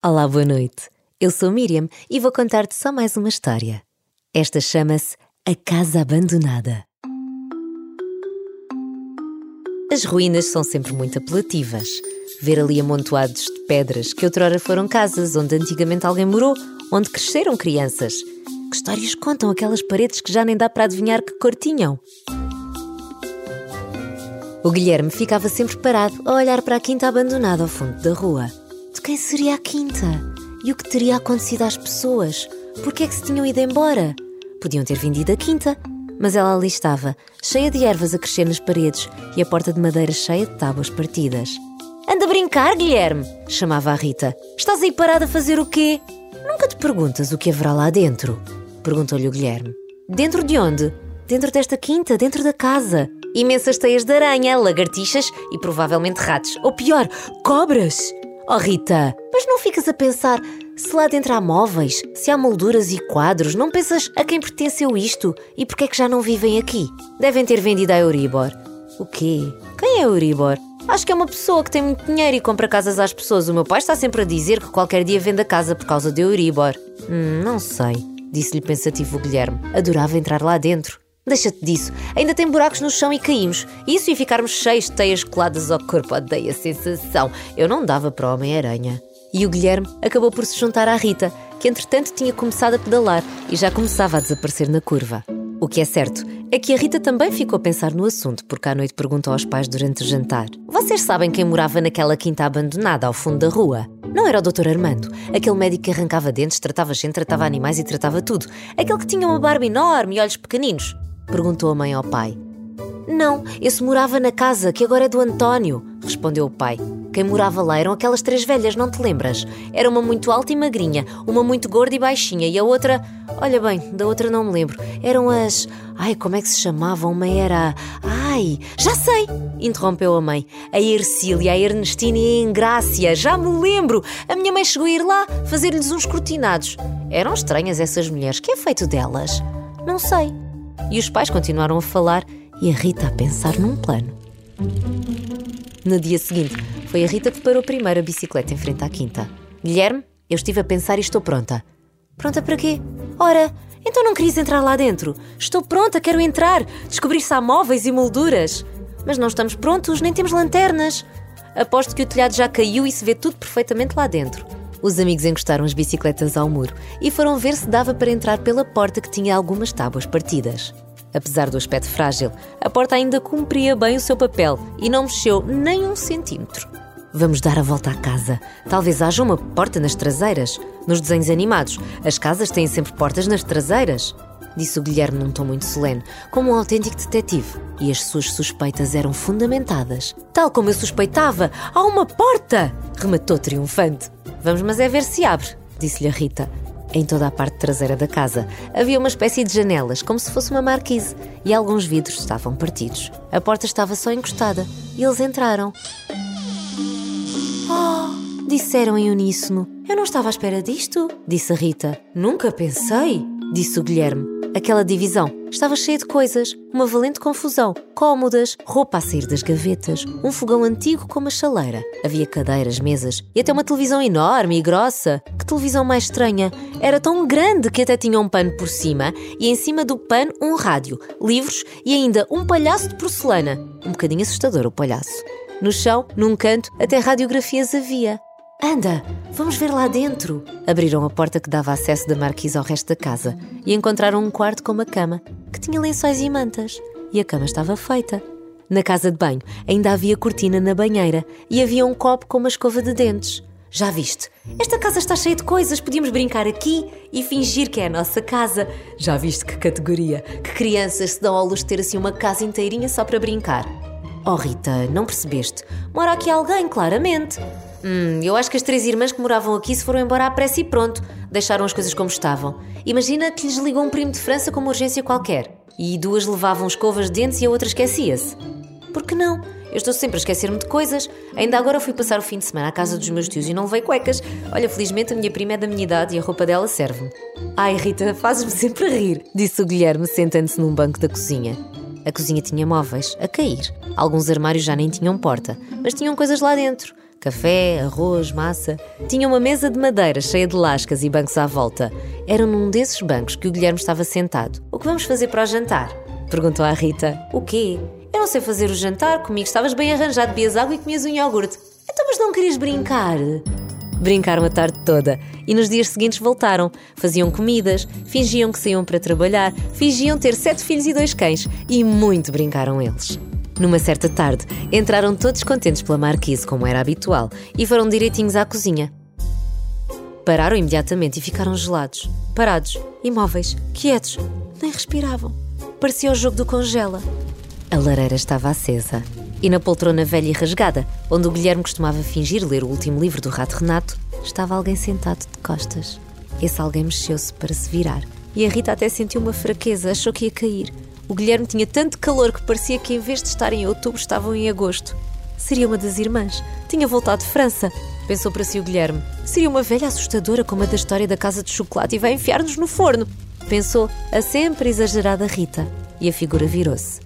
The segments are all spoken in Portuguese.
Olá, boa noite. Eu sou Miriam e vou contar-te só mais uma história. Esta chama-se A Casa Abandonada. As ruínas são sempre muito apelativas. Ver ali amontoados de pedras que outrora foram casas onde antigamente alguém morou, onde cresceram crianças. Que histórias contam aquelas paredes que já nem dá para adivinhar que cor tinham? O Guilherme ficava sempre parado a olhar para a quinta abandonada ao fundo da rua. Quem seria a quinta? E o que teria acontecido às pessoas? Por que é que se tinham ido embora? Podiam ter vendido a quinta, mas ela ali estava, cheia de ervas a crescer nas paredes e a porta de madeira cheia de tábuas partidas. Anda a brincar, Guilherme! chamava a Rita. Estás aí parado a fazer o quê? Nunca te perguntas o que haverá lá dentro? perguntou-lhe o Guilherme. Dentro de onde? Dentro desta quinta, dentro da casa. Imensas teias de aranha, lagartixas e provavelmente ratos. Ou pior, cobras! Oh Rita, mas não ficas a pensar se lá dentro há móveis, se há molduras e quadros, não pensas a quem pertenceu isto e porque é que já não vivem aqui? Devem ter vendido a Euribor. O quê? Quem é Euribor? Acho que é uma pessoa que tem muito dinheiro e compra casas às pessoas. O meu pai está sempre a dizer que qualquer dia vende a casa por causa de Euribor. Hum, não sei, disse-lhe pensativo o Guilherme. Adorava entrar lá dentro. Deixa-te disso. Ainda tem buracos no chão e caímos. Isso e ficarmos cheios de teias coladas ao corpo. Odeio a sensação. Eu não dava para o Homem-Aranha. E o Guilherme acabou por se juntar à Rita, que entretanto tinha começado a pedalar e já começava a desaparecer na curva. O que é certo é que a Rita também ficou a pensar no assunto, porque à noite perguntou aos pais durante o jantar: Vocês sabem quem morava naquela quinta abandonada ao fundo da rua? Não era o Dr. Armando, aquele médico que arrancava dentes, tratava gente, tratava animais e tratava tudo. Aquele que tinha uma barba enorme e olhos pequeninos. Perguntou a mãe ao pai. Não, esse morava na casa, que agora é do António, respondeu o pai. Quem morava lá eram aquelas três velhas, não te lembras? Era uma muito alta e magrinha, uma muito gorda e baixinha, e a outra. Olha bem, da outra não me lembro. Eram as. Ai, como é que se chamavam? Uma era. Ai, já sei! interrompeu a mãe. A Ercília, a Ernestina e a Engrácia, já me lembro! A minha mãe chegou a ir lá fazer-lhes uns cortinados. Eram estranhas essas mulheres, que é feito delas? Não sei. E os pais continuaram a falar e a Rita a pensar num plano. No dia seguinte, foi a Rita que parou primeiro a bicicleta em frente à quinta. Guilherme, eu estive a pensar e estou pronta. Pronta para quê? Ora, então não querias entrar lá dentro? Estou pronta, quero entrar, descobrir se há móveis e molduras. Mas não estamos prontos, nem temos lanternas. Aposto que o telhado já caiu e se vê tudo perfeitamente lá dentro. Os amigos encostaram as bicicletas ao muro e foram ver se dava para entrar pela porta que tinha algumas tábuas partidas. Apesar do aspecto frágil, a porta ainda cumpria bem o seu papel e não mexeu nem um centímetro. Vamos dar a volta à casa. Talvez haja uma porta nas traseiras. Nos desenhos animados, as casas têm sempre portas nas traseiras. Disse o Guilherme num tom muito solene, como um autêntico detetive. E as suas suspeitas eram fundamentadas. Tal como eu suspeitava, há uma porta! Rematou triunfante. Vamos, mas é ver se abre, disse-lhe a Rita. Em toda a parte traseira da casa havia uma espécie de janelas, como se fosse uma marquise, e alguns vidros estavam partidos. A porta estava só encostada e eles entraram. Oh! Disseram em uníssono. Eu não estava à espera disto, disse a Rita. Nunca pensei, disse o Guilherme. Aquela divisão estava cheia de coisas, uma valente confusão, cômodas, roupa a sair das gavetas, um fogão antigo com uma chaleira. Havia cadeiras, mesas e até uma televisão enorme e grossa. Que televisão mais estranha! Era tão grande que até tinha um pano por cima e em cima do pano um rádio, livros e ainda um palhaço de porcelana. Um bocadinho assustador o palhaço. No chão, num canto, até radiografias havia. Anda, vamos ver lá dentro. Abriram a porta que dava acesso da marquise ao resto da casa e encontraram um quarto com uma cama que tinha lençóis e mantas. E a cama estava feita. Na casa de banho ainda havia cortina na banheira e havia um copo com uma escova de dentes. Já viste? Esta casa está cheia de coisas, podíamos brincar aqui e fingir que é a nossa casa. Já viste que categoria? Que crianças se dão ao luxo de ter assim uma casa inteirinha só para brincar. Oh Rita, não percebeste? Mora aqui alguém, claramente. Hum, eu acho que as três irmãs que moravam aqui se foram embora à pressa e pronto. Deixaram as coisas como estavam. Imagina que lhes ligou um primo de França com uma urgência qualquer. E duas levavam escovas de dentes e a outra esquecia-se. Por que não? Eu estou sempre a esquecer-me de coisas. Ainda agora fui passar o fim de semana à casa dos meus tios e não levei cuecas. Olha, felizmente a minha prima é da minha idade e a roupa dela serve-me. Ai, Rita, fazes-me sempre a rir, disse o Guilherme sentando-se num banco da cozinha. A cozinha tinha móveis, a cair. Alguns armários já nem tinham porta, mas tinham coisas lá dentro Café, arroz, massa. Tinha uma mesa de madeira cheia de lascas e bancos à volta. Era num desses bancos que o Guilherme estava sentado. O que vamos fazer para o jantar? Perguntou à Rita. O quê? Eu não sei fazer o jantar, comigo estavas bem arranjado, bebias água e comias um iogurte. Então, mas não querias brincar? Brincaram a tarde toda e nos dias seguintes voltaram. Faziam comidas, fingiam que saíam para trabalhar, fingiam ter sete filhos e dois cães e muito brincaram eles. Numa certa tarde, entraram todos contentes pela marquise, como era habitual, e foram direitinhos à cozinha. Pararam imediatamente e ficaram gelados, parados, imóveis, quietos, nem respiravam. Parecia o jogo do congela. A lareira estava acesa. E na poltrona velha e rasgada, onde o Guilherme costumava fingir ler o último livro do Rato Renato, estava alguém sentado de costas. Esse alguém mexeu-se para se virar. E a Rita até sentiu uma fraqueza, achou que ia cair. O Guilherme tinha tanto calor que parecia que em vez de estar em outubro estavam em agosto. Seria uma das irmãs. Tinha voltado de França. Pensou para si o Guilherme. Seria uma velha assustadora como a da história da casa de chocolate e vai enfiar-nos no forno. Pensou a sempre exagerada Rita. E a figura virou-se.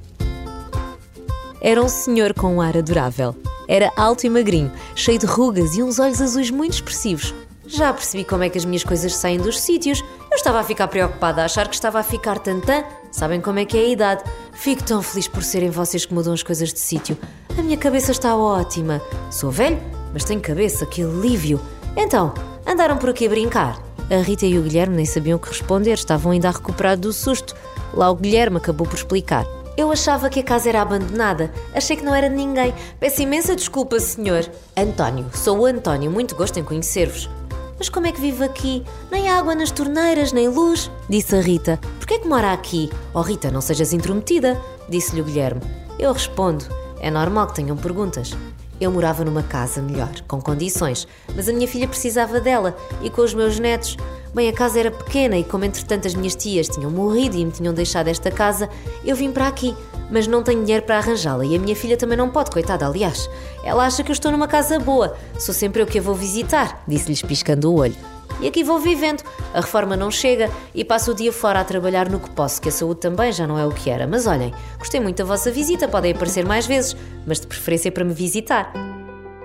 Era um senhor com um ar adorável. Era alto e magrinho, cheio de rugas e uns olhos azuis muito expressivos. Já percebi como é que as minhas coisas saem dos sítios. Eu estava a ficar preocupada a achar que estava a ficar tantã. Sabem como é que é a idade. Fico tão feliz por serem vocês que mudam as coisas de sítio. A minha cabeça está ótima. Sou velho, mas tenho cabeça, que alívio. Então, andaram por aqui a brincar? A Rita e o Guilherme nem sabiam o que responder, estavam ainda a recuperar do susto. Lá o Guilherme acabou por explicar. Eu achava que a casa era abandonada. Achei que não era de ninguém. Peço imensa desculpa, senhor. António, sou o António. Muito gosto em conhecer-vos. Mas como é que vive aqui? Nem água nas torneiras, nem luz, disse a Rita. Por que é que mora aqui? Oh Rita, não sejas intrometida, disse-lhe o Guilherme. Eu respondo. É normal que tenham perguntas. Eu morava numa casa melhor, com condições, mas a minha filha precisava dela e com os meus netos. Bem, a casa era pequena e, como entretanto as minhas tias tinham morrido e me tinham deixado esta casa, eu vim para aqui, mas não tenho dinheiro para arranjá-la e a minha filha também não pode, coitada, aliás. Ela acha que eu estou numa casa boa, sou sempre eu que a vou visitar, disse-lhes piscando o olho. E aqui vou vivendo. A reforma não chega e passo o dia fora a trabalhar no que posso, que a saúde também já não é o que era. Mas olhem, gostei muito da vossa visita, podem aparecer mais vezes, mas de preferência para me visitar.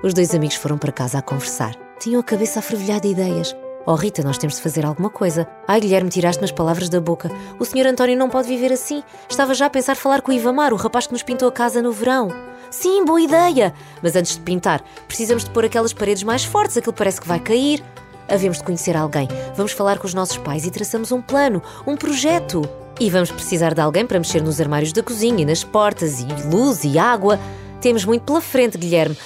Os dois amigos foram para casa a conversar. Tinham a cabeça a fervilhar de ideias. Oh Rita, nós temos de fazer alguma coisa. Ai Guilherme, tiraste-me as palavras da boca. O senhor António não pode viver assim. Estava já a pensar falar com o Ivamar, o rapaz que nos pintou a casa no verão. Sim, boa ideia! Mas antes de pintar, precisamos de pôr aquelas paredes mais fortes, aquilo parece que vai cair. Havemos de conhecer alguém. Vamos falar com os nossos pais e traçamos um plano, um projeto. E vamos precisar de alguém para mexer nos armários da cozinha e nas portas, e luz e água. Temos muito pela frente, Guilherme.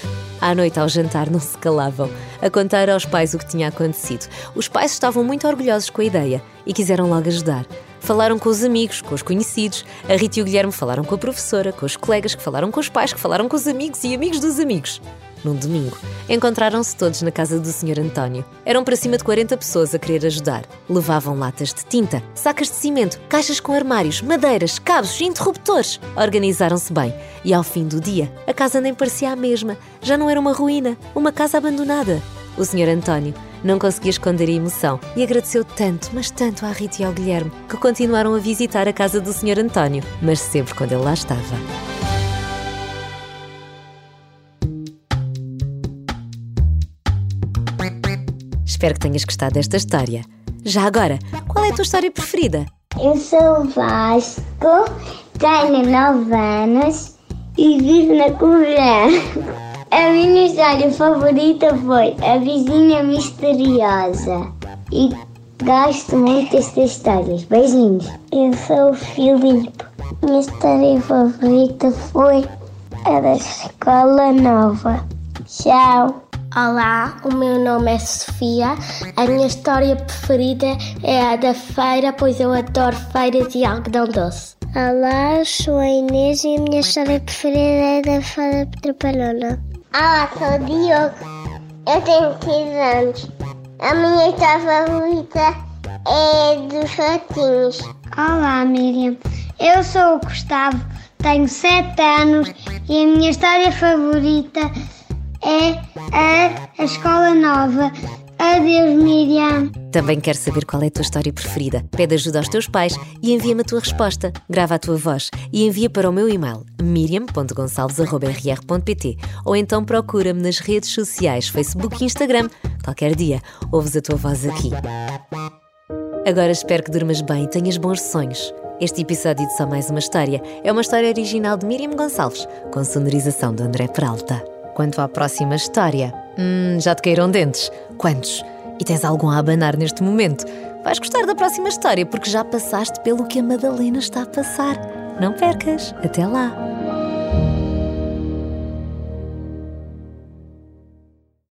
À noite, ao jantar, não se calavam, a contar aos pais o que tinha acontecido. Os pais estavam muito orgulhosos com a ideia e quiseram logo ajudar. Falaram com os amigos, com os conhecidos. A Rita e o Guilherme falaram com a professora, com os colegas, que falaram com os pais, que falaram com os amigos e amigos dos amigos num domingo. Encontraram-se todos na casa do Sr. António. Eram para cima de 40 pessoas a querer ajudar. Levavam latas de tinta, sacas de cimento, caixas com armários, madeiras, cabos e interruptores. Organizaram-se bem e ao fim do dia a casa nem parecia a mesma. Já não era uma ruína, uma casa abandonada. O Sr. António não conseguia esconder a emoção e agradeceu tanto, mas tanto à Rita e ao Guilherme que continuaram a visitar a casa do Sr. António, mas sempre quando ele lá estava. Espero que tenhas gostado desta história. Já agora, qual é a tua história preferida? Eu sou Vasco, tenho 9 anos e vivo na Covilhã. A minha história favorita foi A Vizinha Misteriosa. E gosto muito destas histórias. Beijinhos. Eu sou o Filipe. Minha história favorita foi a da Escola Nova. Tchau. Olá, o meu nome é Sofia. A minha história preferida é a da feira, pois eu adoro feiras e algodão doce. Olá, sou a Inês e a minha história preferida é da feira Trapalhona. Olá, sou o Diogo. Eu tenho 15 anos. A minha história favorita é dos ratinhos. Olá, Miriam. Eu sou o Gustavo, tenho 7 anos e a minha história favorita é a, a Escola Nova. Adeus, Miriam. Também quero saber qual é a tua história preferida. Pede ajuda aos teus pais e envia-me a tua resposta. Grava a tua voz e envia para o meu e-mail miriam.gonçalves.rr.pt ou então procura-me nas redes sociais, Facebook e Instagram. Qualquer dia, ouves a tua voz aqui. Agora espero que durmas bem e tenhas bons sonhos. Este episódio de Só Mais Uma História é uma história original de Miriam Gonçalves, com sonorização de André Peralta. Quanto à próxima história, hum, já te caíram dentes? Quantos? E tens algum a abanar neste momento? Vais gostar da próxima história porque já passaste pelo que a Madalena está a passar. Não percas! Até lá!